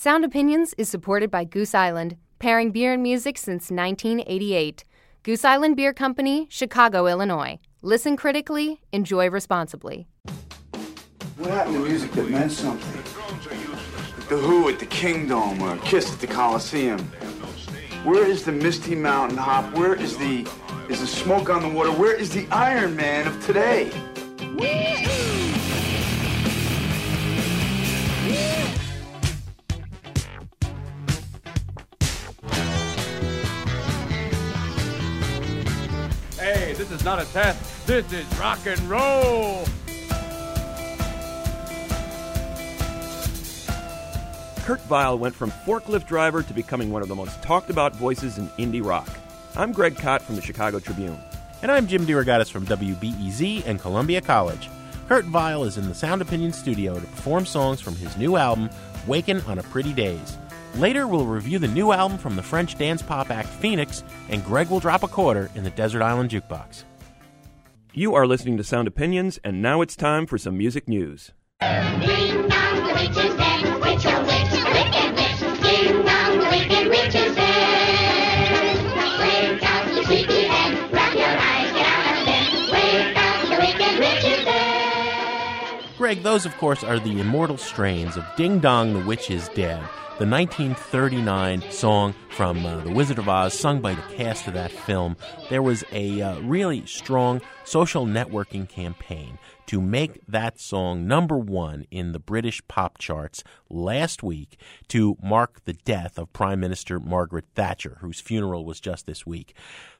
Sound Opinions is supported by Goose Island, pairing beer and music since 1988. Goose Island Beer Company, Chicago, Illinois. Listen critically, enjoy responsibly. What happened to music that meant something? Like the Who at the Kingdom or Kiss at the Coliseum. Where is the Misty Mountain Hop? Where is the is the smoke on the water? Where is the Iron Man of today? Hey, not a test. This is rock and roll. Kurt Vile went from forklift driver to becoming one of the most talked about voices in indie rock. I'm Greg Kot from the Chicago Tribune. And I'm Jim DeRogatis from WBEZ and Columbia College. Kurt Vile is in the Sound Opinion studio to perform songs from his new album, Wakin on a Pretty Daze. Later, we'll review the new album from the French dance pop act Phoenix, and Greg will drop a quarter in the Desert Island Jukebox. You are listening to Sound Opinions, and now it's time for some music news. Greg, those, of course, are the immortal strains of Ding Dong, the Witch is Dead, the 1939 song from uh, The Wizard of Oz, sung by the cast of that film. There was a uh, really strong social networking campaign to make that song number one in the British pop charts last week to mark the death of Prime Minister Margaret Thatcher, whose funeral was just this week.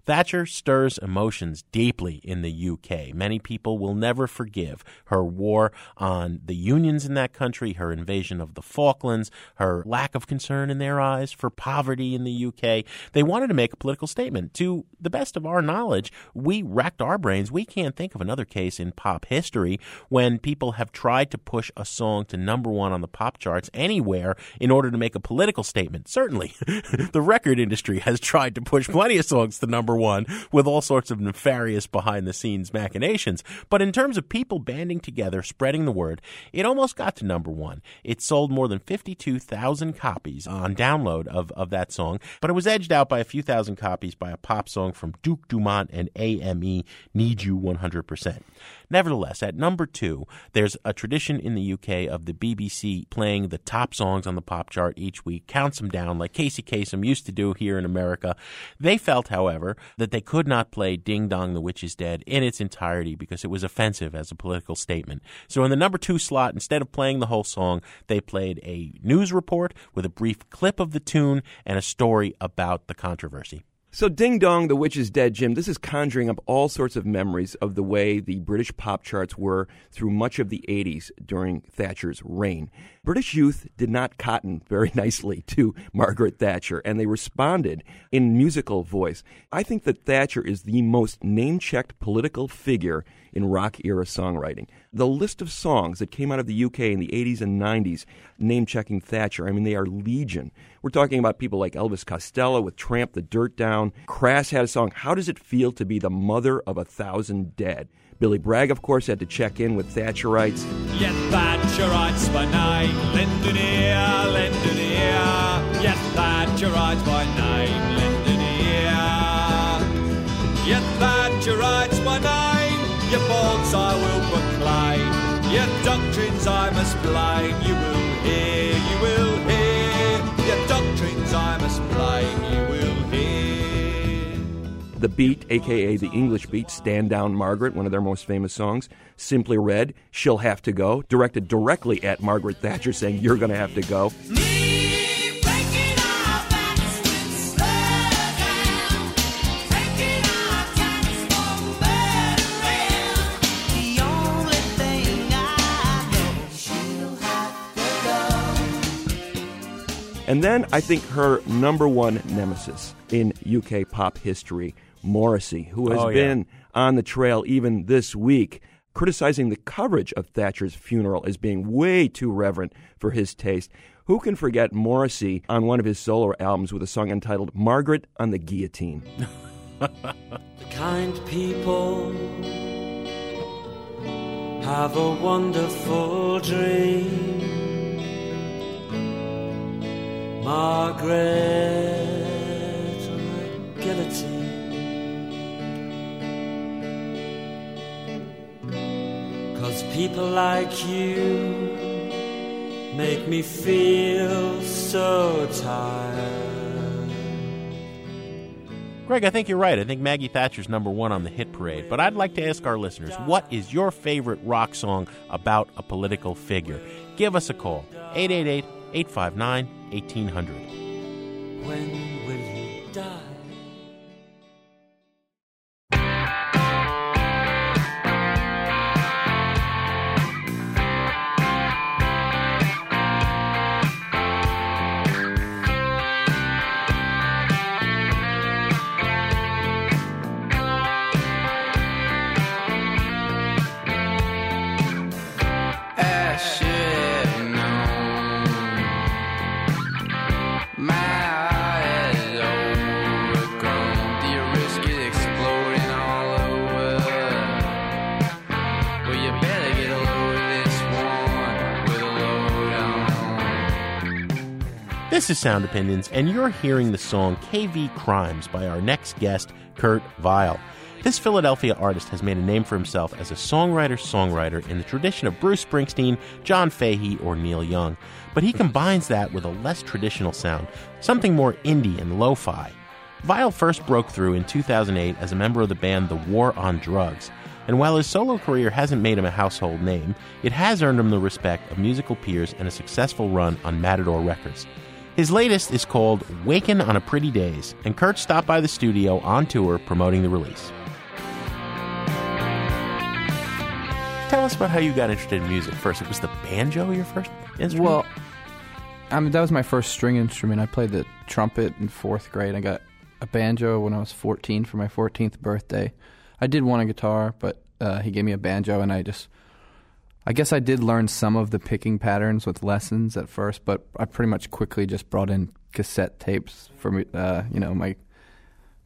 Thatcher stirs emotions deeply in the UK. Many people will never forgive her war on the unions in that country, her invasion of the Falklands, her lack of concern in their eyes for poverty in the UK. They wanted to make a political statement. To the best of our knowledge, we racked our brains. We can't think of another case in pop history when people have tried to push a song to number one on the pop charts anywhere in order to make a political statement. Certainly, the record industry has tried to push plenty of songs to number one with all sorts of nefarious behind the scenes machinations. But in terms of people banding together, spreading the word, it almost got to number one. It sold more than 52,000 copies on download of, of that song, but it was edged out by a few thousand copies by a pop song from Duke Dumont and AME, Need You 100%. Nevertheless, at number two, there's a tradition in the UK of the BBC playing the top songs on the pop chart each week, counts them down like Casey Kasem used to do here in America. They felt, however, that they could not play Ding Dong, the Witch is Dead in its entirety because it was offensive as a political statement. So in the number two slot, instead of playing the whole song, they played a news report with a brief clip of the tune and a story about the controversy. So, Ding Dong, The Witch is Dead, Jim, this is conjuring up all sorts of memories of the way the British pop charts were through much of the 80s during Thatcher's reign. British youth did not cotton very nicely to Margaret Thatcher, and they responded in musical voice. I think that Thatcher is the most name checked political figure in rock era songwriting. The list of songs that came out of the UK in the 80s and 90s name checking Thatcher, I mean, they are legion. We're talking about people like Elvis Costello with Tramp the Dirt Down. Crass had a song, How Does It Feel to Be the Mother of a Thousand Dead? Billy Bragg, of course, had to check in with Thatcherites. Yet Thatcherites by an ear, ear. Yet Thatcherites by name, your faults I will proclaim. Your doctrines I must blame. You will hear, you will hear. Your doctrines I must blame. You will hear. The Beat, aka the English Beat, Stand Down Margaret, one of their most famous songs. Simply Red, She'll Have to Go, directed directly at Margaret Thatcher, saying, You're going to have to go. And then I think her number one nemesis in UK pop history, Morrissey, who has Oh, yeah. been on the trail even this week, criticizing the coverage of Thatcher's funeral as being way too reverent for his taste. Who can forget Morrissey on one of his solo albums with a song entitled Margaret on the Guillotine? the Kind people have a wonderful dream. Margaret McGillity. Cause people like you make me feel so tired. Greg, I think you're right. I think Maggie Thatcher's number one on the hit parade. But I'd like to ask our listeners what is your favorite rock song about a political figure? Give us a call 888 859 1800. When will you die? This is Sound Opinions, and you're hearing the song KV Crimes by our next guest, Kurt Vile. This Philadelphia artist has made a name for himself as a songwriter songwriter in the tradition of Bruce Springsteen, John Fahey, or Neil Young. But he combines that with a less traditional sound, something more indie and lo fi. Vile first broke through in 2008 as a member of the band The War on Drugs. And while his solo career hasn't made him a household name, it has earned him the respect of musical peers and a successful run on Matador Records. His latest is called Wakin on a Pretty Daze, and Kurt stopped by the studio on tour promoting the release. Tell us about how you got interested in music first. It was the banjo your first instrument? Well, I mean, that was my first string instrument. I played the trumpet in fourth grade. I got a banjo when I was 14 for my 14th birthday. I did want a guitar, but uh, he gave me a banjo, and I just, I guess I did learn some of the picking patterns with lessons at first, but I pretty much quickly just brought in cassette tapes for me, uh, you know, my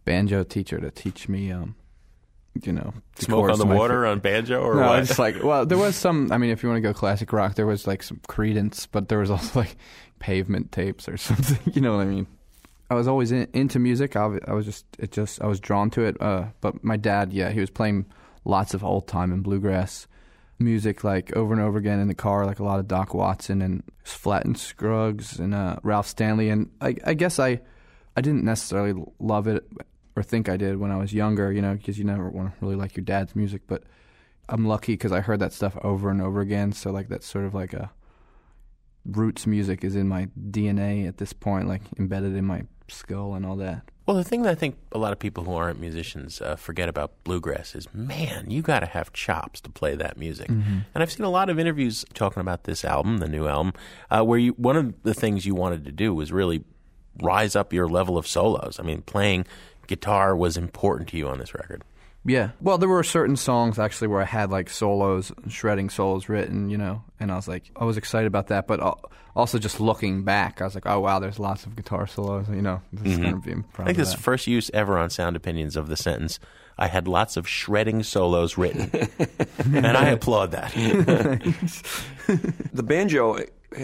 banjo teacher to teach me, um, you know, Smoke on the water on banjo or no, what? it's like well, there was some. I mean, if you want to go classic rock, there was like some Creedence, but there was also like pavement tapes or something. You know what I mean? I was always in, into music. I, I was just it just I was drawn to it. Uh, but my dad, yeah, he was playing lots of old time and bluegrass music like over and over again in the car, like a lot of Doc Watson and Flatt and Scruggs and uh, Ralph Stanley. And I, I guess I I didn't necessarily love it or think I did when I was younger, you know, because you never want to really like your dad's music. But I'm lucky because I heard that stuff over and over again. So like that's sort of like a roots music is in my DNA at this point, like embedded in my skull and all that. Well, the thing that I think a lot of people who aren't musicians uh, forget about bluegrass is, man, you got to have chops to play that music. And I've seen a lot of interviews talking about this album, the new album, uh, where you one of the things you wanted to do was really rise up your level of solos. I mean, playing guitar was important to you on this record. Yeah. Well, there were certain songs actually where I had like solos, shredding solos written, you know, and I was like, I was excited about that. But also just looking back, I was like, oh wow, there's lots of guitar solos, you know. This is gonna be Mm-hmm. I think this is the first use ever on Sound Opinions of the sentence. I had lots of shredding solos written, and I applaud that. The banjo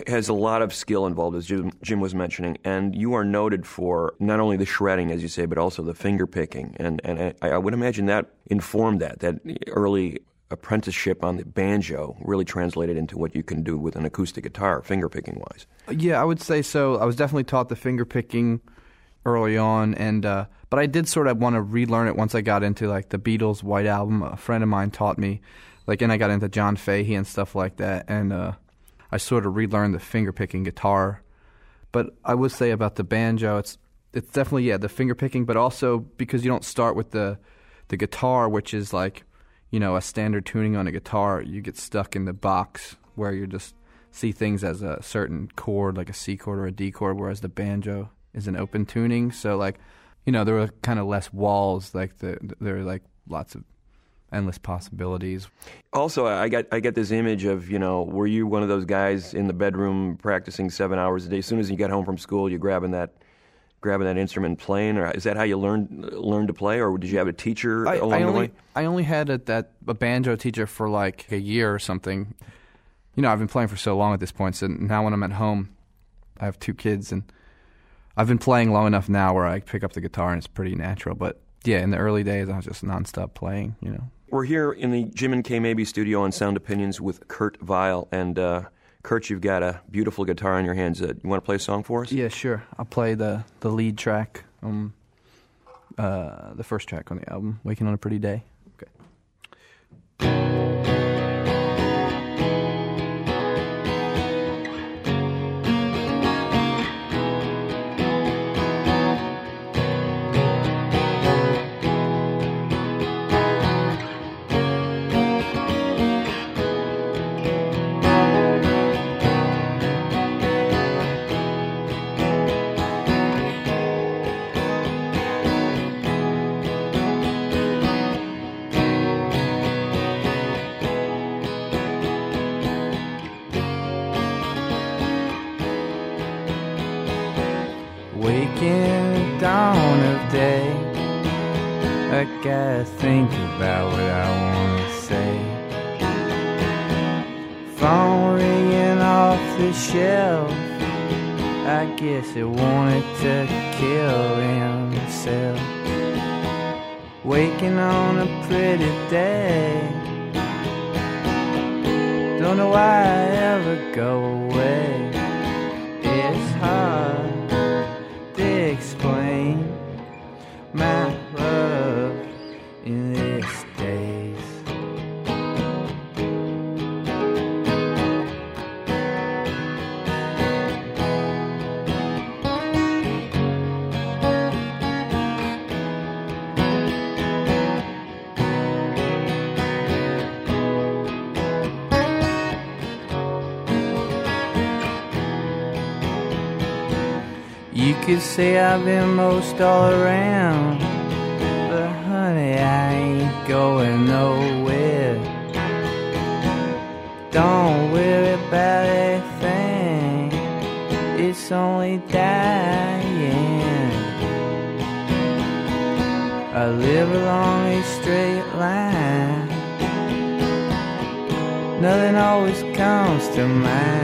has a lot of skill involved, as Jim, Jim was mentioning, and you are noted for not only the shredding, as you say, but also the finger picking. And, and I, I would imagine that informed that, that early apprenticeship on the banjo really translated into what you can do with an acoustic guitar, finger picking wise. Yeah, I would say so. I was definitely taught the finger picking early on, and uh, but I did sort of want to relearn it once I got into like the Beatles' White Album. A friend of mine taught me, like, and I got into John Fahey and stuff like that, and uh, I sort of relearned the finger picking guitar. But I would say about the banjo, it's it's definitely yeah the finger picking, but also because you don't start with the the guitar, which is like you know a standard tuning on a guitar, you get stuck in the box where you just see things as a certain chord, like a C chord or a D chord, whereas the banjo is an open tuning. So like you know there were kind of less walls, like the there were like lots of endless possibilities. Also, I got I get this image of you know, were you one of those guys in the bedroom practicing seven hours a day? As soon as you got home from school, you grabbing that grabbing that instrument and playing, or is that how you learned learned to play, or did you have a teacher I, along I the only way? I only had a, that a banjo teacher for like a year or something. You know, I've been playing for so long at this point. So now when I'm at home, I have two kids, and I've been playing long enough now where I pick up the guitar and it's pretty natural. But yeah, in the early days, I was just nonstop playing. You know. We're here in the Jim and Kay Mabie studio on Sound Opinions with Kurt Vile. And uh, Kurt, you've got a beautiful guitar in your hands. Uh, you want to play a song for us? Yeah, sure. I'll play the the lead track, um, uh, the first track on the album, "Waking on a Pretty Day." Okay. Dawn of day, I gotta think about what I wanna say. Phone ringing off the shelf, I guess it wanted to kill himself. Waking on a pretty day, don't know why I ever go away. It's hard say I've been most all around, but honey, I ain't going nowhere. Don't worry about thing, it's only dying. I live along a straight line, nothing always comes to mind.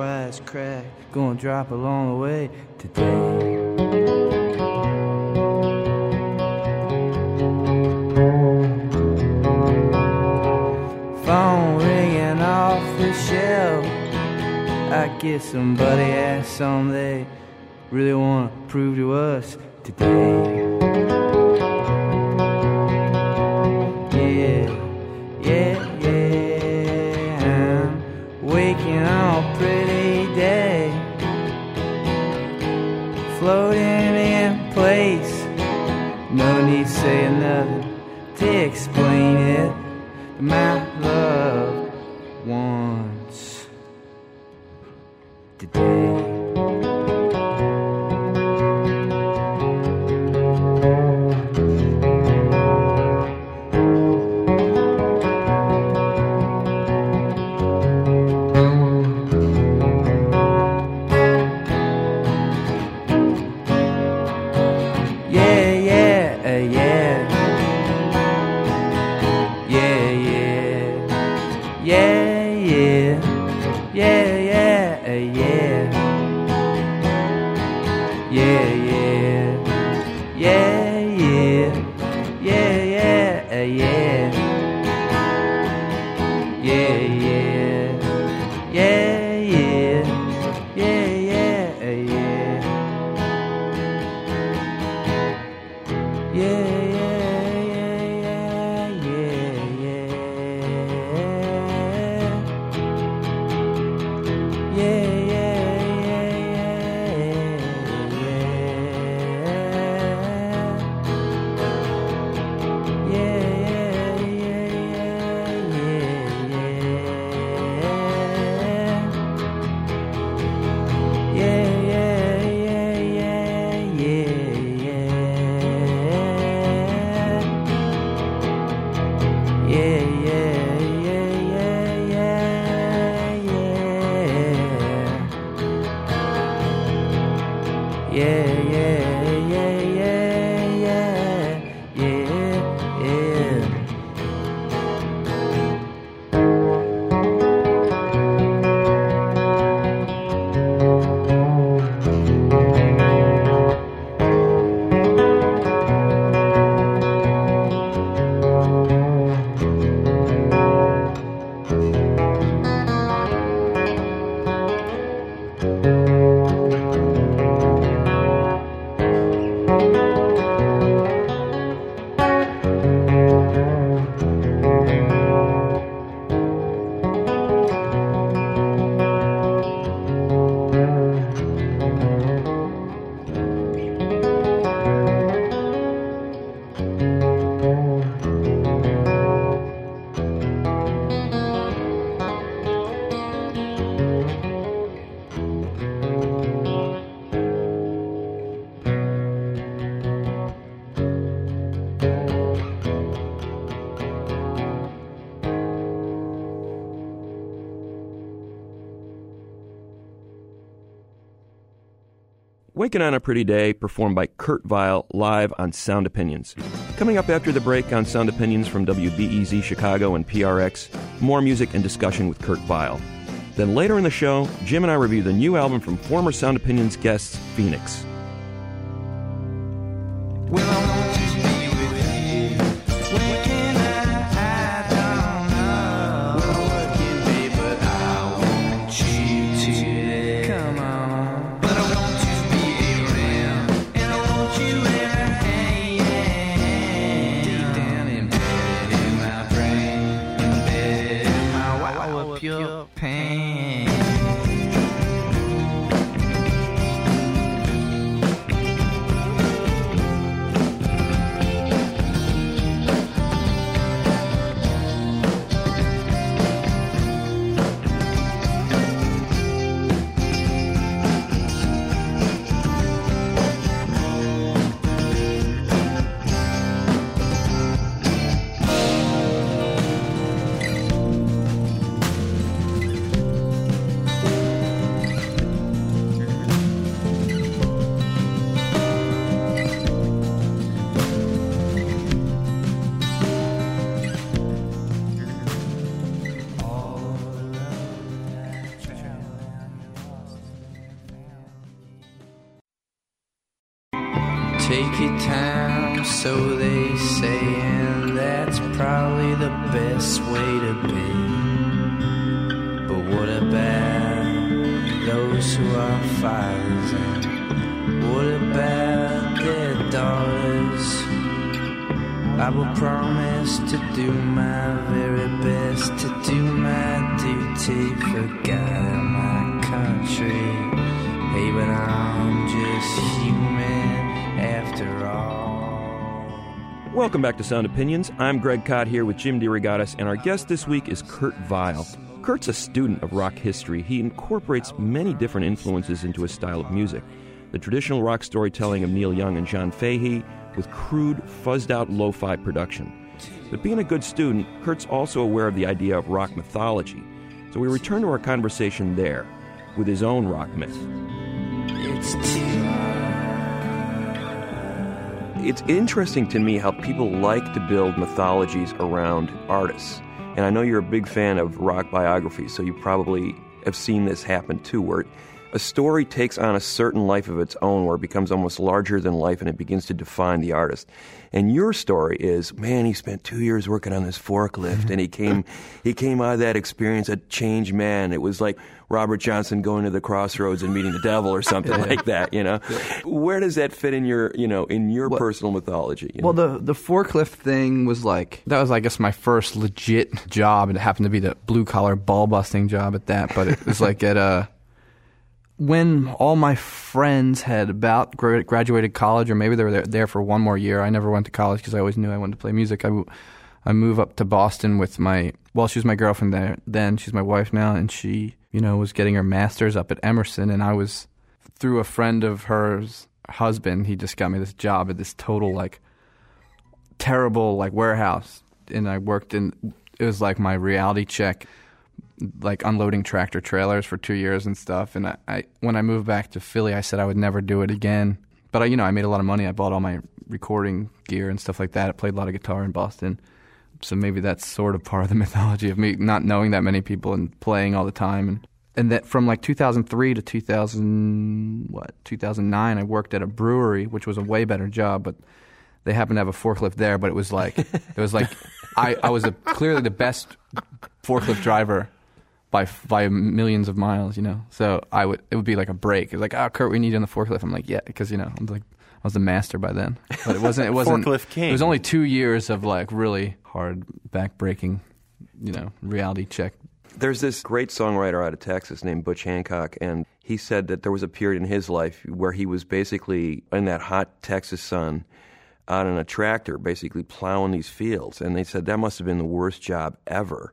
Wise crack gonna drop along the way today. Phone ringing off the shelf. I guess somebody asked some they really want to prove to us today. On a Pretty Day, performed by Kurt Vile live on Sound Opinions. Coming up after the break on Sound Opinions from WBEZ Chicago and PRX, more music and discussion with Kurt Vile. Then later in the show, Jim and I review the new album from former Sound Opinions guests, Phoenix. Welcome back to Sound Opinions. I'm Greg Kot here with Jim DeRogatis, and our guest this week is Kurt Vile. Kurt's a student of rock history. He incorporates many different influences into his style of music. The traditional rock storytelling of Neil Young and John Fahey, with crude, fuzzed out lo fi production. But being a good student, Kurt's also aware of the idea of rock mythology. So we return to our conversation there with his own rock myth. It's interesting to me how people like to build mythologies around artists. And I know you're a big fan of rock biographies, so you probably have seen this happen too, where a story takes on a certain life of its own, where it becomes almost larger than life and it begins to define the artist. And your story is, man, he spent two years working on this forklift, and he came, he came out of that experience a changed man. It was like Robert Johnson going to the crossroads and meeting the devil, or something like that. You know, where does that fit in your, you know, in your personal mythology? you Well, know? the the forklift thing was like that was I guess my first legit job, and it happened to be the blue collar ball busting job at that. But it was like at uh when all my friends had about graduated college, or maybe they were there, for one more year. I never went to college because I always knew I wanted to play music. I, I move up to Boston with my well, she was my girlfriend there then. She's my wife now, and she you know was getting her master's up at Emerson, and I was through a friend of hers husband. He just got me this job at this total like terrible like warehouse, and I worked in. It was like my reality check, like unloading tractor trailers for two years and stuff. And I, I when I moved back to Philly, I said I would never do it again. But I, you know, I made a lot of money. I bought all my recording gear and stuff like that. I played a lot of guitar in Boston. So maybe that's sort of part of the mythology of me not knowing that many people and playing all the time. And and that from like 2003 to 2000 what 2009, I worked at a brewery, which was a way better job, but they happened to have a forklift there. But it was like it was like I, I was a, clearly the best forklift driver by by millions of miles, you know. So I would it would be like a break. It's like, oh, Kurt, we need you on the forklift. I'm like, yeah, because you know, I'm like, I was the master by then. But it wasn't. It wasn't. Forklift king. It was only two years of like really hard back breaking, you know, reality check. There's this great songwriter out of Texas named Butch Hancock, and he said that there was a period in his life where he was basically in that hot Texas sun out in a tractor, basically plowing these fields. And they said that must have been the worst job ever.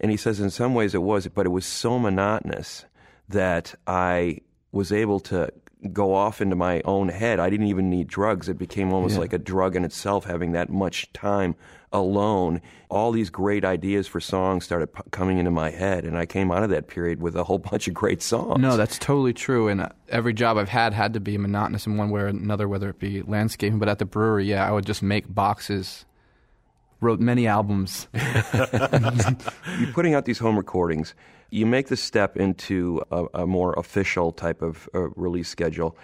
And he says, in some ways it was, but it was so monotonous that I was able to go off into my own head. I didn't even need drugs. It became almost Yeah. like a drug in itself, having that much time alone. All these great ideas for songs started p- coming into my head, and I came out of that period with a whole bunch of great songs. No, that's totally true. And uh, every job I've had had to be monotonous in one way or another, whether it be landscaping. But at the brewery, yeah, I would just make boxes. Wrote many albums. You're putting out these home recordings. You make the step into a, a more official type of uh, release schedule.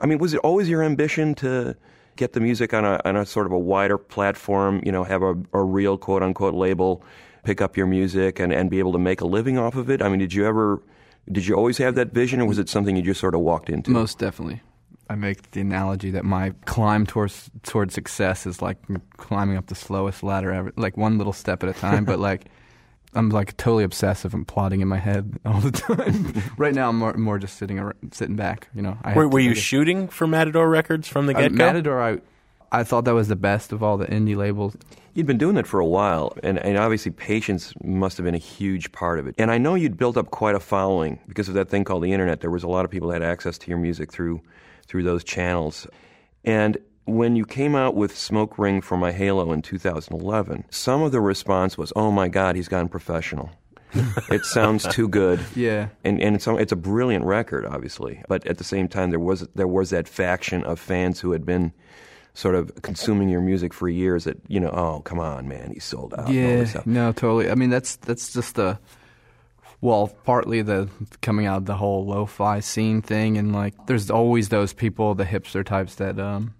I mean, was it always your ambition to get the music on a, on a sort of a wider platform? You know, have a, a real quote unquote label, pick up your music, and, and be able to make a living off of it? I mean, did you ever, did you always have that vision, or was it something you just sort of walked into? Most definitely. I make the analogy that my climb towards towards success is like climbing up the slowest ladder ever, like one little step at a time. but like, I'm like totally obsessive and plotting in my head all the time. right now, I'm more, more just sitting ar- sitting back. You know, I Were, were you it- shooting for Matador Records from the Uh, get go? Matador, I I thought that was the best of all the indie labels. You'd been doing that for a while, and, and obviously patience must have been a huge part of it. And I know you'd built up quite a following because of that thing called the internet. There was a lot of people that had access to your music through through those channels. And when you came out with Smoke Ring for My Halo in 2011, some of the response was, "Oh my God, he's gone professional." it sounds too good. Yeah. and and it's, it's a brilliant record, obviously. But at the same time, there was there was that faction of fans who had been sort of consuming your music for years. That you know, oh come on, man, he sold out. Yeah, no, totally. I mean, that's that's just the well, partly the coming out of the whole lo-fi scene thing, and like, there's always those people, the hipster types that, um,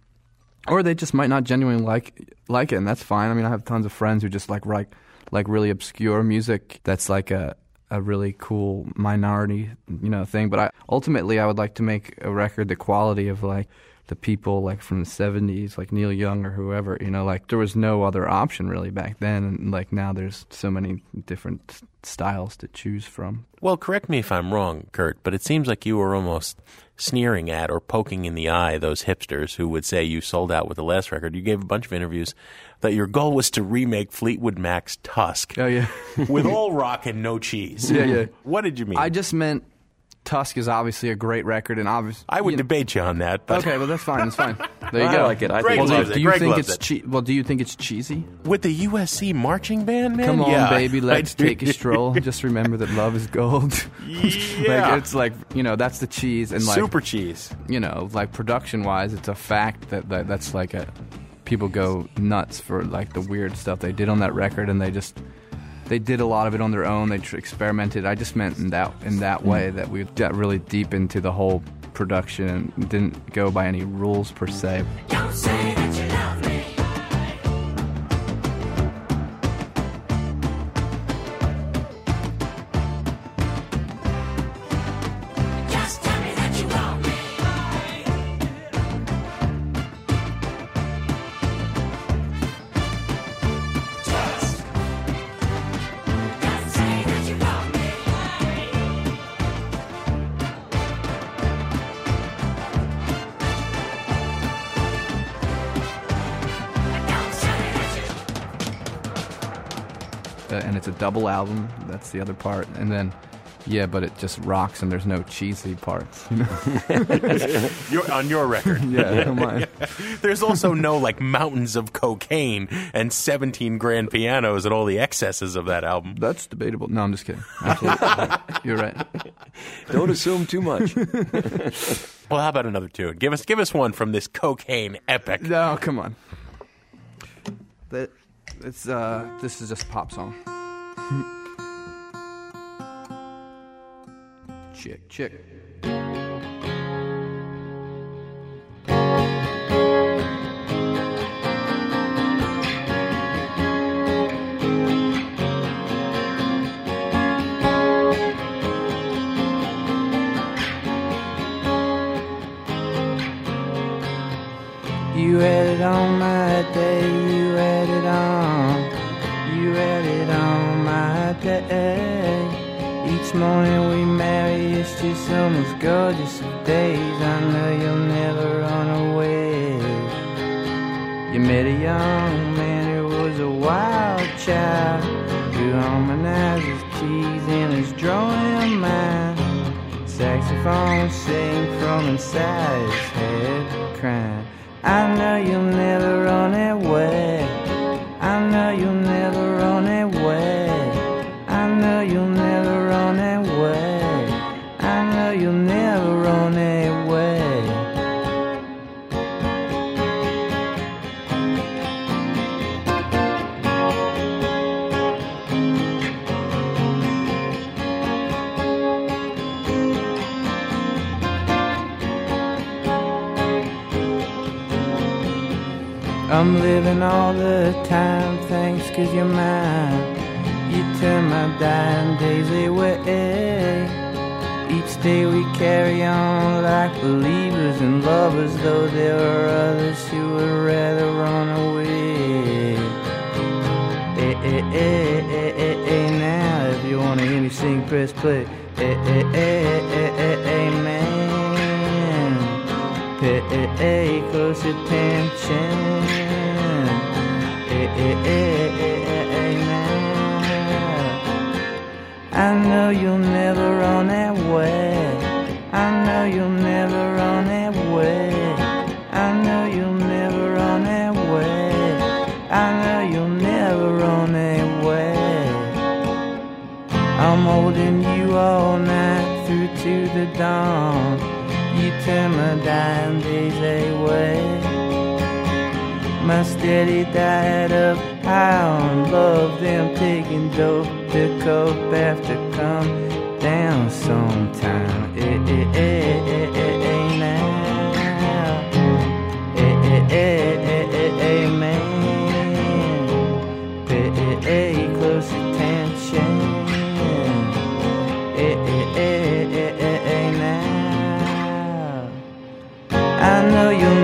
or they just might not genuinely like like it, and that's fine. I mean, I have tons of friends who just like like like really obscure music. That's like a a really cool minority, you know, thing. But I ultimately I would like to make a record the quality of like the people like from the 70s like Neil Young or whoever you know like there was no other option really back then and like now there's so many different styles to choose from Well, correct me if I'm wrong, Kurt, but it seems like you were almost sneering at or poking in the eye those hipsters who would say you sold out with the last record. You gave a bunch of interviews that your goal was to remake Fleetwood Mac's Tusk oh yeah with all rock and no cheese. Yeah, yeah. What did you mean? I just meant Tusk is obviously a great record and obviously I would debate you on that, but okay well that's fine That's fine there you go. I like it. I Greg think well, do, do you Greg think it's it. che- well do you think it's cheesy with the USC marching band, man, Come on, yeah. baby, let's take a stroll. Just remember that love is gold. Yeah. like, it's like you know that's the cheese and like Super cheese. you know like production wise, it's a fact that, that that's like a people go nuts for like the weird stuff they did on that record, and they just they did a lot of it on their own. They tr- experimented. I just meant in that in that hmm. way that we got really deep into the whole production and didn't go by any rules per se. Double album. That's the other part. And then, yeah, but it just rocks and there's no cheesy parts. You know? You're, on your record. yeah, come on. There's also no like mountains of cocaine and 17 grand pianos and all the excesses of that album. That's debatable. No, I'm just kidding. You're right. Don't assume too much. Well, how about another tune? Give us give us one from this cocaine epic. No, come on. That it's uh this is just a pop song. Chick, chick. You had it on my day, Each morning we marry, it's just the most gorgeous of days. I know you'll never run away. You met a young man who was a wild child who harmonized his keys in his drawing mind. Saxophone sing from inside his head, crying. I know you'll never run away. I know you'll never run you'll never run away. I know you'll never run away. I'm living all the time, thanks cause you're mine. Turn my dying days away. Each day we carry on like believers and lovers, though there are others who would rather run away. Eh, eh, eh, eh, eh, eh, now if you wanna hear me sing, press play. Eh, eh, eh, eh, eh, amen. Pay eh, close attention. Eh, eh, eh, eh, I know you'll never run away. I know you'll never run away. I know you'll never run away. I know you'll never run away. I'm holding you all night through to the dawn. You turn my dying days away. My steady diet of high on love, them taking dope to cope after come down sometime. Eh, eh, eh, eh, eh, eh, now. Eh, eh, eh, eh, eh, amen. Pay eh, eh, close attention. Eh, eh, eh, eh, eh, eh, now. I know you'll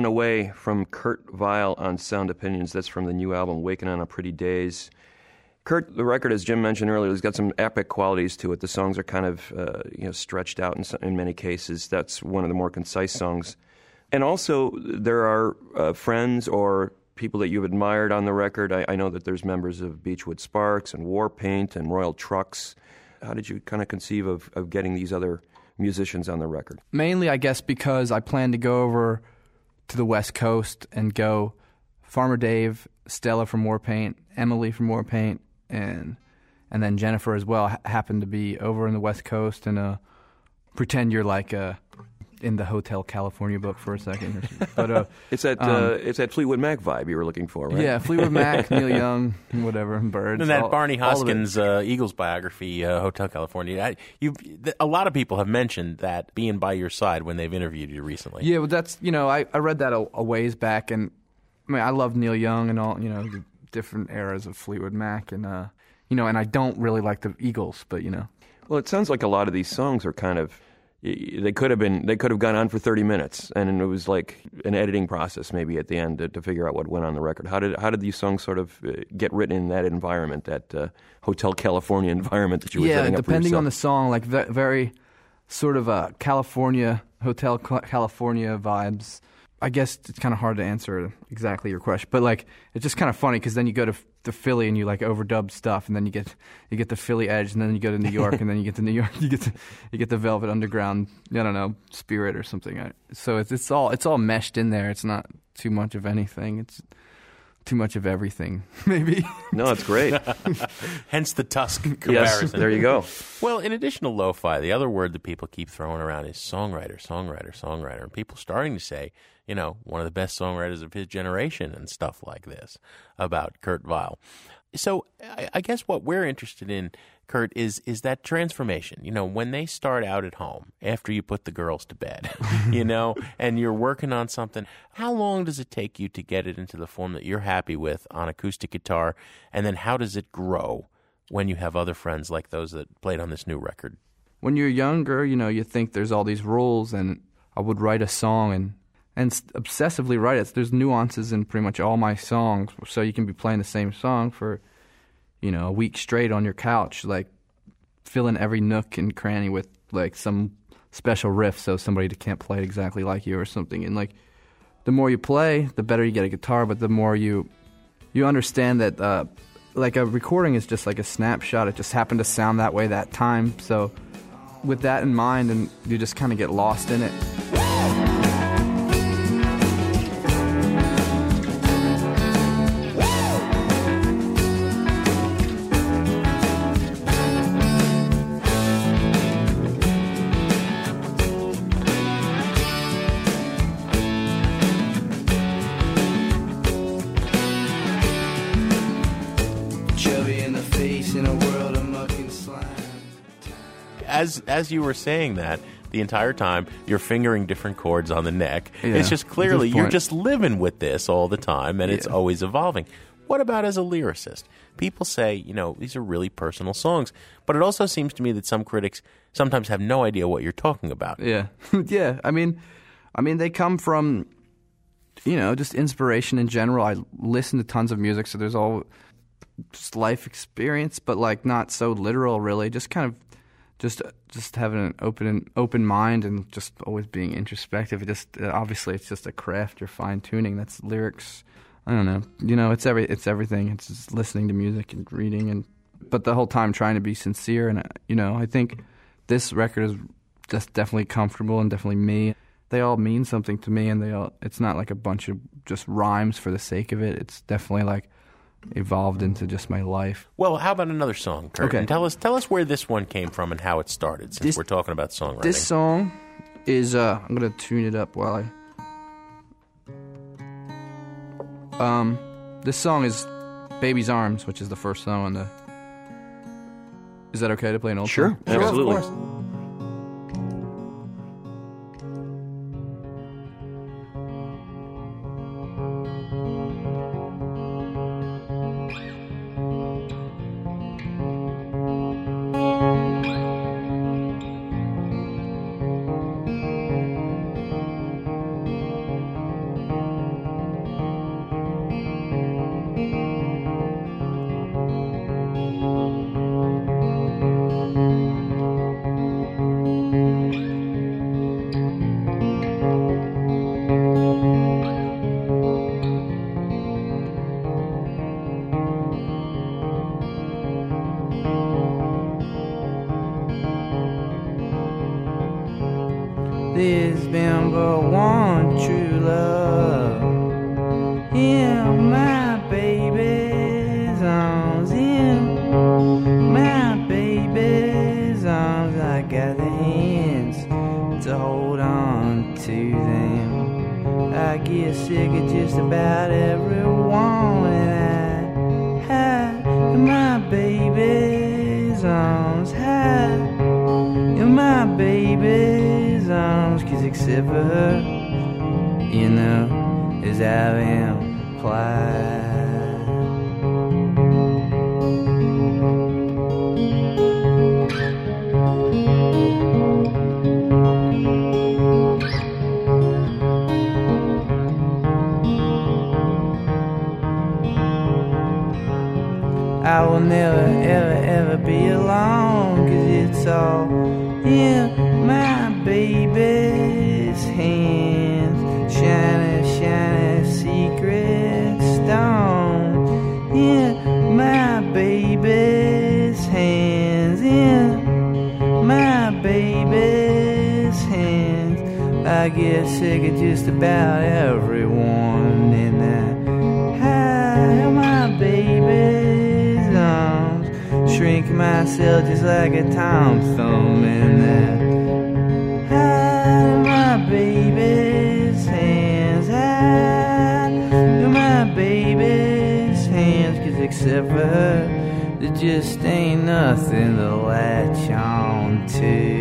Run Away from Kurt Vile on Sound Opinions. That's from the new album, Wakin on a Pretty Daze. Kurt, the record, as Jim mentioned earlier, has got some epic qualities to it. The songs are kind of uh, you know stretched out in, in many cases. That's one of the more concise songs. And also, there are uh, friends or people that you've admired on the record. I, I know that there's members of Beachwood Sparks and Warpaint and Royal Trux. How did you kind of conceive of, of getting these other musicians on the record? Mainly, I guess, because I plan to go over to the West Coast and go Farmer Dave, Stella from Warpaint, Emily from Warpaint, and and then Jennifer as well ha- happened to be over in the West Coast and uh, pretend you're like uh, in the Hotel California book for a second. Or. But uh, It's that um, uh, it's that Fleetwood Mac vibe you were looking for, right? yeah, Fleetwood Mac, Neil Young, whatever, and Byrds. And that all- Barney all of it. Hoskyns uh, Eagles biography, uh, Hotel California. I, you, th- a lot of people have mentioned that being by your side when they've interviewed you recently. Yeah, well, that's you know I, I read that a, a ways back, and I mean I love Neil Young and all you know the different eras of Fleetwood Mac, and uh, you know, and I don't really like the Eagles, but you know, Well, it sounds like a lot of these songs are kind of y- y- they could have been they could have gone on for 30 minutes and it was like an editing process maybe at the end to, to figure out what went on the record. How did how did these songs sort of uh, get written in that environment, that uh, Hotel California environment that you were yeah, setting up for depending on the song, like ve- very sort of uh, California Hotel California vibes. I guess it's kind of hard to answer exactly your question, but like it's just kind of funny because then you go to to Philly and you like overdub stuff, and then you get you get the Philly edge, and then you go to New York, and then you get to New York, you get the, you get the Velvet Underground, I don't know, spirit or something. So it's it's all it's all meshed in there. It's not too much of anything. It's too much of everything, maybe. No, it's great. Hence the Tusk yes, comparison. there you go. Well, in addition to lo-fi, the other word that people keep throwing around is songwriter, songwriter, songwriter, and people starting to say, you know, one of the best songwriters of his generation and stuff like this about Kurt Vile. So I, I guess what we're interested in, Kurt, is is that transformation. You know, when they start out at home after you put the girls to bed, you know, and you're working on something. How long does it take you to get it into the form that you're happy with on acoustic guitar, and then how does it grow? when you have other friends like those that played on this new record. when you're younger, you know, you think there's all these rules, and I would write a song and and obsessively write it. There's nuances in pretty much all my songs, so you can be playing the same song for, you know, a week straight on your couch, like filling every nook and cranny with like some special riff, so somebody can't play it exactly like you or something. And like, the more you play, the better you get a guitar, but the more you you understand that uh, like a recording is just like a snapshot. It just happened to sound that way that time. So with that in mind, and you just kind of get lost in it. As you were saying that, the entire time you're fingering different chords on the neck. Yeah, it's just clearly you're just living with this all the time and it's always evolving. What about as a lyricist? People say, you know, these are really personal songs, but it also seems to me that some critics sometimes have no idea what you're talking about. Yeah, yeah. I mean, I mean, they come from, you know, just inspiration in general. I listen to tons of music, so there's all just life experience, but like not so literal, really. Just kind of, just just having an open open mind and just always being introspective. It just uh, obviously it's just a craft. You're fine tuning. That's lyrics. I don't know. You know, it's every it's everything. It's just listening to music and reading and but the whole time trying to be sincere and uh, you know, I think this record is just definitely comfortable and definitely me. They all mean something to me and they all it's not like a bunch of just rhymes for the sake of it. It's definitely like evolved into just my life. Well, how about another song, Kurt? Okay. And tell us tell us where this one came from and how it started. Since This- we're talking about songwriting. This song is uh I'm gonna tune it up while I Um this song is Baby's Arms, which is the first song on the Is that okay to play an old Sure, song? absolutely. of except for you know, as I've implied. Get sick of just about everyone in that. In my baby's arms. Shrink myself just like a Tom Thumb in that. In my baby's hands. In my baby's hands. Cause except for her, there just ain't nothing to latch on to.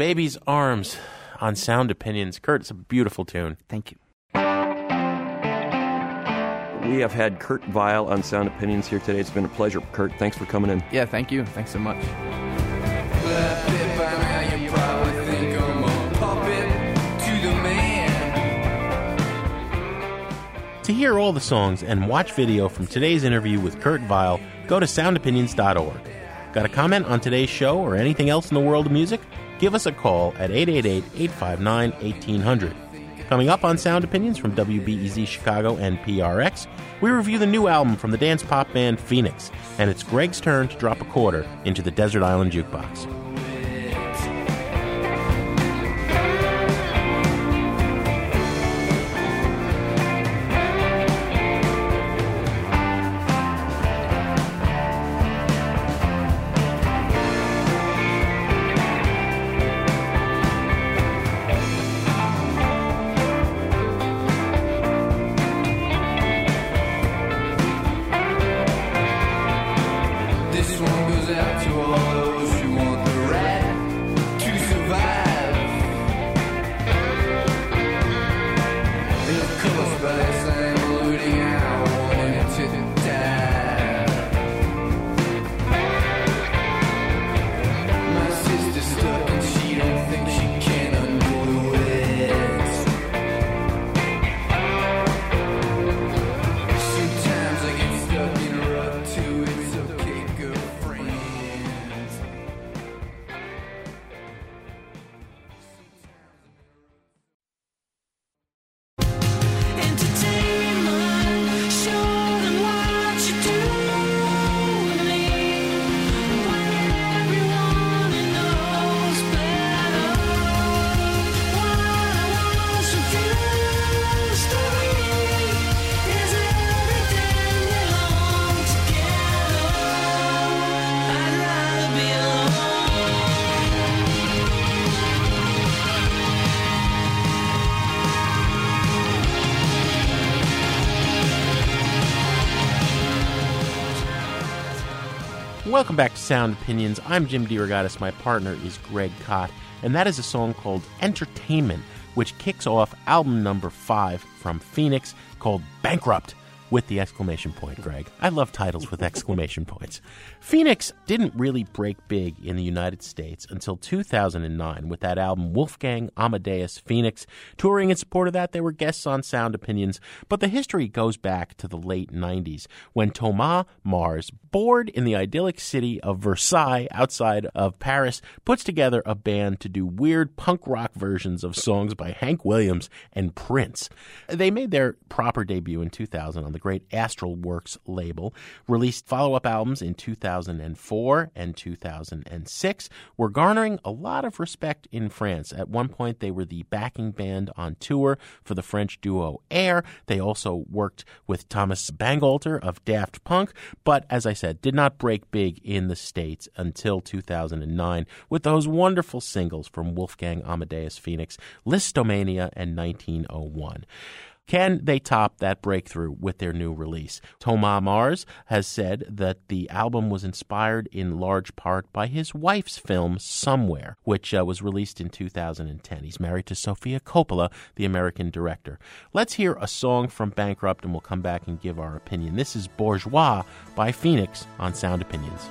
Baby's Arms on Sound Opinions. Kurt, it's a beautiful tune. Thank you. We have had Kurt Vile on Sound Opinions here today. It's been a pleasure, Kurt. Thanks for coming in. Yeah, thank you. Thanks so much. To hear all the songs and watch video from today's interview with Kurt Vile, go to soundopinions.org. Got a comment on today's show or anything else in the world of music? Give us a call at 888 859 1800. Coming up on Sound Opinions from WBEZ Chicago and PRX, we review the new album from the dance pop band Phoenix, and it's Greg's turn to drop a quarter into the Desert Island Jukebox. Welcome back to Sound Opinions. I'm Jim DeRogatis. My partner is Greg Kot, and that is a song called Entertainment, which kicks off album number five from Phoenix called Bankrupt with the exclamation point, Greg. I love titles with exclamation points. Phoenix didn't really break big in the United States until 2009 with that album Wolfgang Amadeus Phoenix. Touring in support of that, they were guests on Sound Opinions, but the history goes back to the late 90s when Thomas Mars, bored in the idyllic city of Versailles outside of Paris, puts together a band to do weird punk rock versions of songs by Hank Williams and Prince. They made their proper debut in 2000 on the great Astralwerks label, released follow up albums in 2004 and 2006, were garnering a lot of respect in France. At one point, they were the backing band on tour for the French duo Air. They also worked with Thomas Bangalter of Daft Punk, but as I said, did not break big in the States until 2009 with those wonderful singles from Wolfgang Amadeus Phoenix, Lisztomania, and 1901. Can they top that breakthrough with their new release? Thomas Mars has said that the album was inspired in large part by his wife's film Somewhere, which uh, was released in 2010. He's married to Sofia Coppola, the American director. Let's hear a song from Bankrupt and we'll come back and give our opinion. This is Bourgeois by Phoenix on Sound Opinions.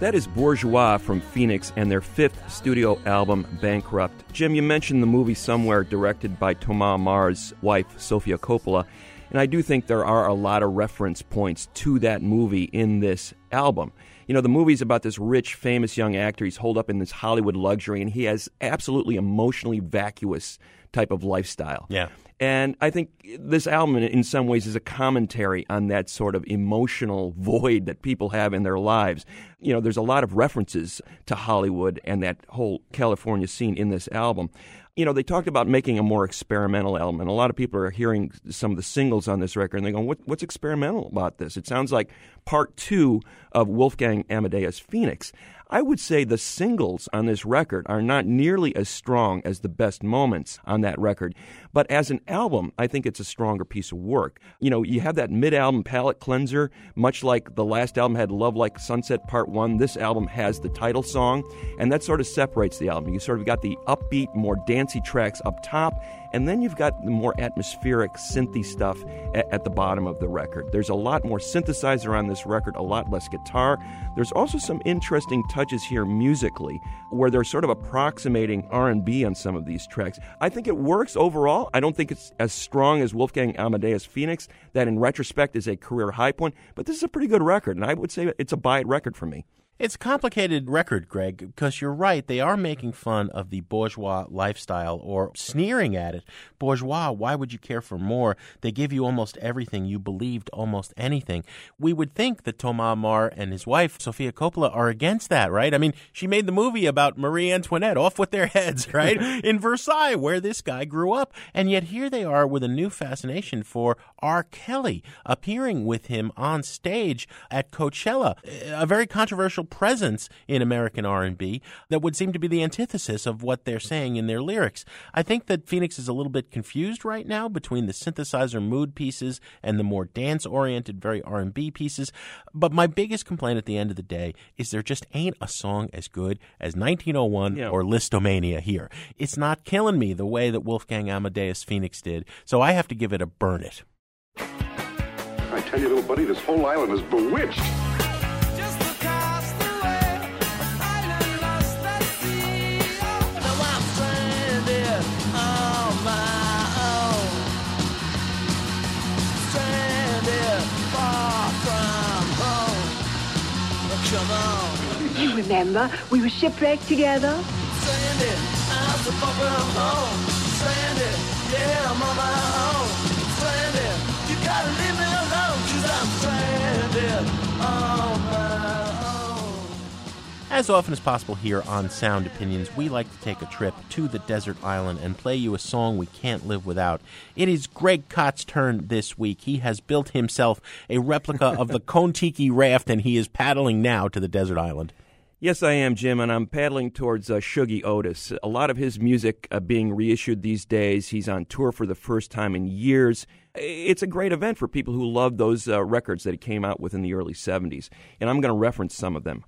That is Bourgeois from Phoenix and their fifth studio album, Bankrupt. Jim, you mentioned the movie Somewhere, directed by Thomas Mar's wife, Sofia Coppola. And I do think there are a lot of reference points to that movie in this album. You know, the movie's about this rich, famous young actor. He's holed up in this Hollywood luxury, and he has absolutely emotionally vacuous type of lifestyle. Yeah. And I think this album, in- some ways, is a commentary on that sort of emotional void that people have in their lives. You know, there's a lot of references to Hollywood and that whole California scene in this album. You know, they talked about making a more experimental album, and a lot of people are hearing some of the singles on this record, and they're going, what, What's experimental about this? It sounds like part two of Wolfgang Amadeus Phoenix. I would say the singles on this record are not nearly as strong as the best moments on that record. But as an album, I think it's a stronger piece of work. You know, you have that mid album palette cleanser, much like the last album had Love Like Sunset Part 1. This album has the title song, and that sort of separates the album. You sort of got the upbeat, more dancey tracks up top, and then you've got the more atmospheric, synthy stuff at, at the bottom of the record. There's a lot more synthesizer on this record, a lot less guitar. There's also some interesting touches here musically, where they're sort of approximating R&B on some of these tracks. I think it works overall. I don't think it's as strong as Wolfgang Amadeus Phoenix, that in retrospect is a career high point, but this is a pretty good record, and I would say it's a buy it record for me. It's a complicated record, Greg, because you're right. They are making fun of the bourgeois lifestyle or sneering at it. Bourgeois, why would you care for more? They give you almost everything. You believed almost anything. We would think that Thomas Mar and his wife, Sofia Coppola, are against that, right? I mean, she made the movie about Marie Antoinette, off with their heads, right? In Versailles, where this guy grew up. And yet here they are with a new fascination for R. Kelly, appearing with him on stage at Coachella. A very controversial presence in American R&B that would seem to be the antithesis of what they're saying in their lyrics. I think that Phoenix is a little bit confused right now between the synthesizer mood pieces and the more dance-oriented, very R&B pieces. But my biggest complaint at the end of the day is there just ain't a song as good as 1901 Yeah. or Lisztomania here. It's not killing me the way that Wolfgang Amadeus Phoenix did, so I have to give it a burn it. I tell you, little buddy, this whole island is bewitched. Remember, we were shipwrecked together. As often as possible here on Sound Opinions, we like to take a trip to the desert island and play you a song we can't live without. It is Greg Kot's turn this week. He has built himself a replica of the Kon-Tiki raft and he is paddling now to the desert island. Yes, I am, Jim, and I'm paddling towards uh, Shuggie Otis. A lot of his music uh, being reissued these days. He's on tour for the first time in years. It's a great event for people who love those uh, records that he came out with in the early 70s, and I'm going to reference some of them.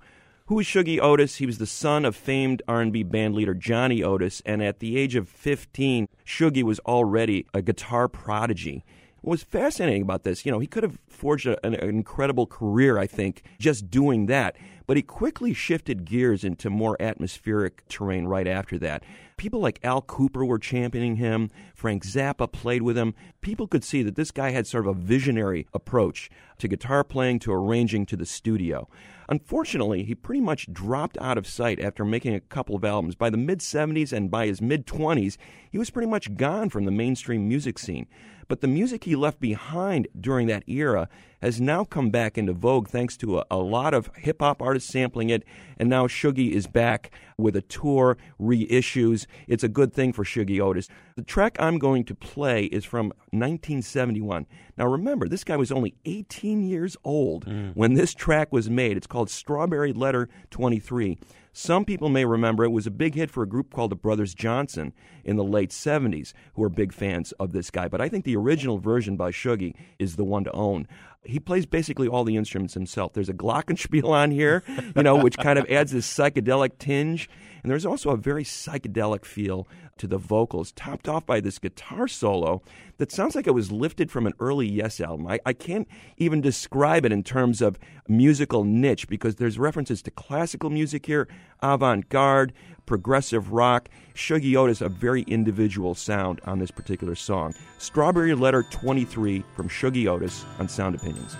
Who is Shuggie Otis? He was the son of famed R&B band leader Johnny Otis, and at the age of 15, Shuggie was already a guitar prodigy. What was fascinating about this, you know, he could have forged a, an, an incredible career, I think, just doing that. But he quickly shifted gears into more atmospheric terrain right after that. People like Al Kooper were championing him. Frank Zappa played with him. People could see that this guy had sort of a visionary approach to guitar playing, to arranging, to the studio. Unfortunately, he pretty much dropped out of sight after making a couple of albums. By the mid 70s and by his mid 20s, he was pretty much gone from the mainstream music scene. But the music he left behind during that era has now come back into vogue thanks to a, a lot of hip hop artists sampling it. And now Shuggie is back with a tour, reissues. It's a good thing for Shuggie Otis. The track I'm going to play is from 1971. Now remember, this guy was only 18 years old mm. when this track was made. It's called Strawberry Letter 23. Some people may remember it was a big hit for a group called the Brothers Johnson in the late 70s, who are big fans of this guy. But I think the original version by Shuggie is the one to own. he plays basically all the instruments himself. There's a glockenspiel on here, you know, which kind of adds this psychedelic tinge. And there's also a very psychedelic feel to the vocals, topped off by this guitar solo that sounds like it was lifted from an early Yes album. I, I can't even describe it in terms of musical niche because there's references to classical music here, avant garde, progressive rock. Shuggie Otis, a very individual sound on this particular song. Strawberry Letter 23 from Shuggie Otis on Sound Opinions.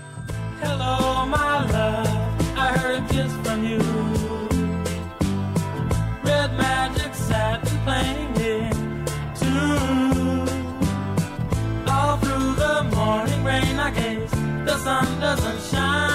Hello, my love. I heard from you. The sun doesn't shine.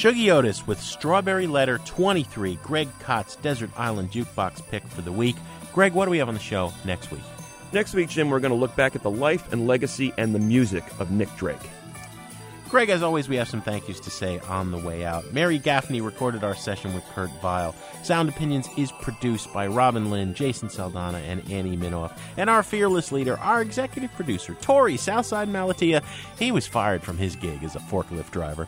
Shuggie Otis with Strawberry Letter 23, Greg Kot's Desert Island Jukebox pick for the week. Greg, what do we have on the show next week? Next week, Jim, we're going to look back at the life and legacy and the music of Nick Drake. Greg, as always, we have some thank yous to say on the way out. Mary Gaffney recorded our session with Kurt Vile. Sound Opinions is produced by Robin Lynn, Jason Saldana, and Annie Minoff. And our fearless leader, our executive producer, Torey Southside Malatia, he was fired from his gig as a forklift driver.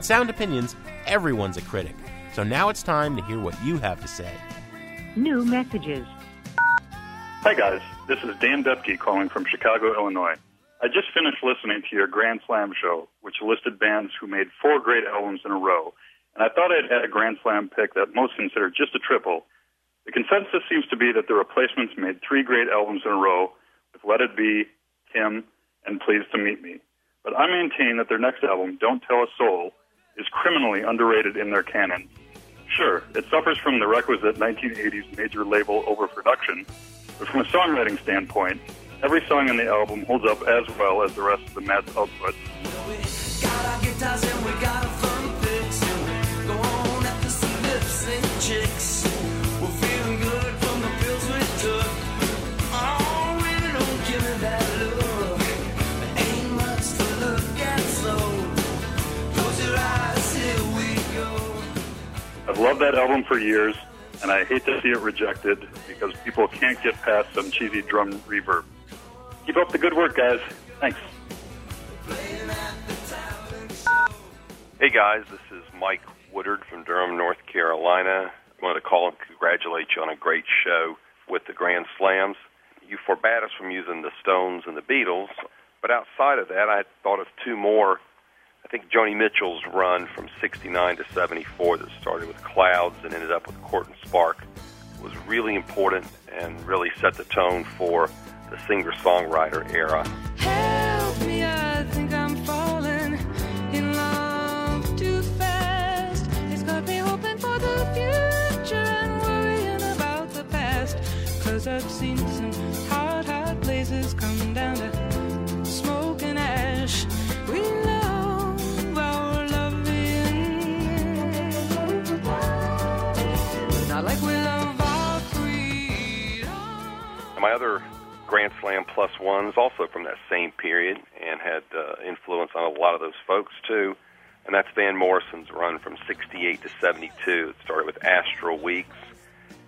On Sound Opinions, everyone's a critic. So now it's time to hear what you have to say. New messages. Hi, guys. This is Dan Dupke calling from Chicago, Illinois. I just finished listening to your Grand Slam show, which listed bands who made four great albums in a row, and I thought I'd add a Grand Slam pick that most consider just a triple. The consensus seems to be that the replacements made three great albums in a row with Let It Be, Tim, and Pleased to Meet Me. But I maintain that their next album, Don't Tell a Soul, is criminally underrated in their canon. Sure, it suffers from the requisite 1980s major label overproduction, but from a songwriting standpoint, every song on the album holds up as well as the rest of the Mats' output. I've loved that album for years, and I hate to see it rejected because people can't get past some cheesy drum reverb. Keep up the good work, guys. Thanks. Hey guys, this is Mike Woodard from Durham, North Carolina. I wanted to call and congratulate you on a great show with the Grand Slams. You forbade us from using the Stones and the Beatles, but outside of that, I had thought of two more. I think Joni Mitchell's run from 69 to 74 that started with Clouds and ended up with Court and Spark was really important and really set the tone for the singer-songwriter era. Help me, I think I'm falling in love too fast. It's got me hoping for the future and worrying about the past. Cause I've seen some hot, hot places come down to my other Grand Slam plus ones also from that same period and had uh, influence on a lot of those folks too. And that's Van Morrison's run from 68 to 72. It started with Astral Weeks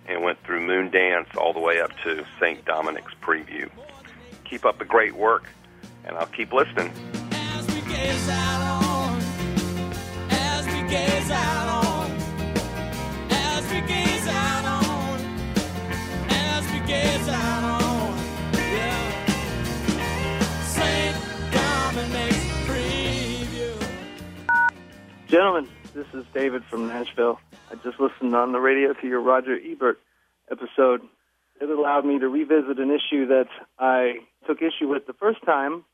and went through Moondance all the way up to St. Dominic's Preview. Keep up the great work, and I'll keep listening. As we gaze out on, as we gaze out on, Gentlemen, this is David from Nashville. I just listened on the radio to your Roger Ebert episode. It allowed me to revisit an issue that I took issue with the first time,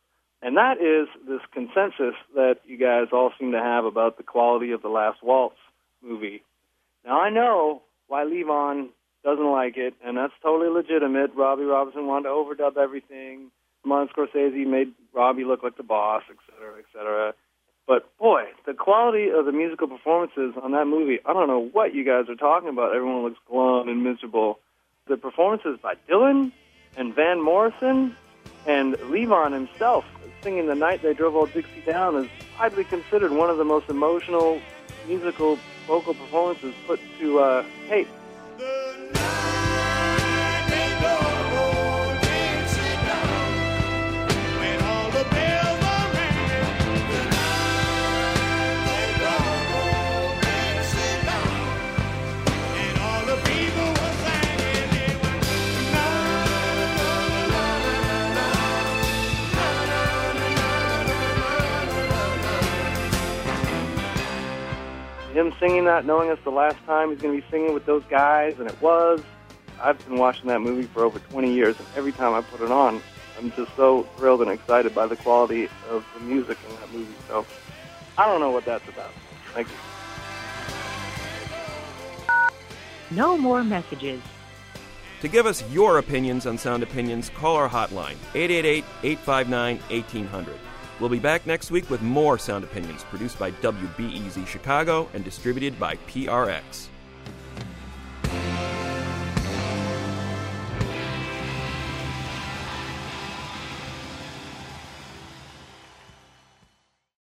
and that is this consensus that you guys all seem to have about the quality of the Last Waltz movie. Now, I know why Levon doesn't like it, and that's totally legitimate. Robbie Robinson wanted to overdub everything. Martin Scorsese made Robbie look like the boss, et cetera, et cetera. But boy, the quality of the musical performances on that movie, I don't know what you guys are talking about. Everyone looks glum and miserable. The performances by Dylan and Van Morrison and Levon himself singing The Night They Drove Old Dixie Down is widely considered one of the most emotional musical vocal performances put to uh, tape. Him singing that, knowing it's the last time he's going to be singing with those guys, and it was. I've been watching that movie for over 20 years, and every time I put it on, I'm just so thrilled and excited by the quality of the music in that movie. So I don't know what that's about. Thank you. No more messages. To give us your opinions on Sound Opinions, call our hotline, 888 859 1800. We'll be back next week with more Sound Opinions produced by WBEZ Chicago and distributed by PRX.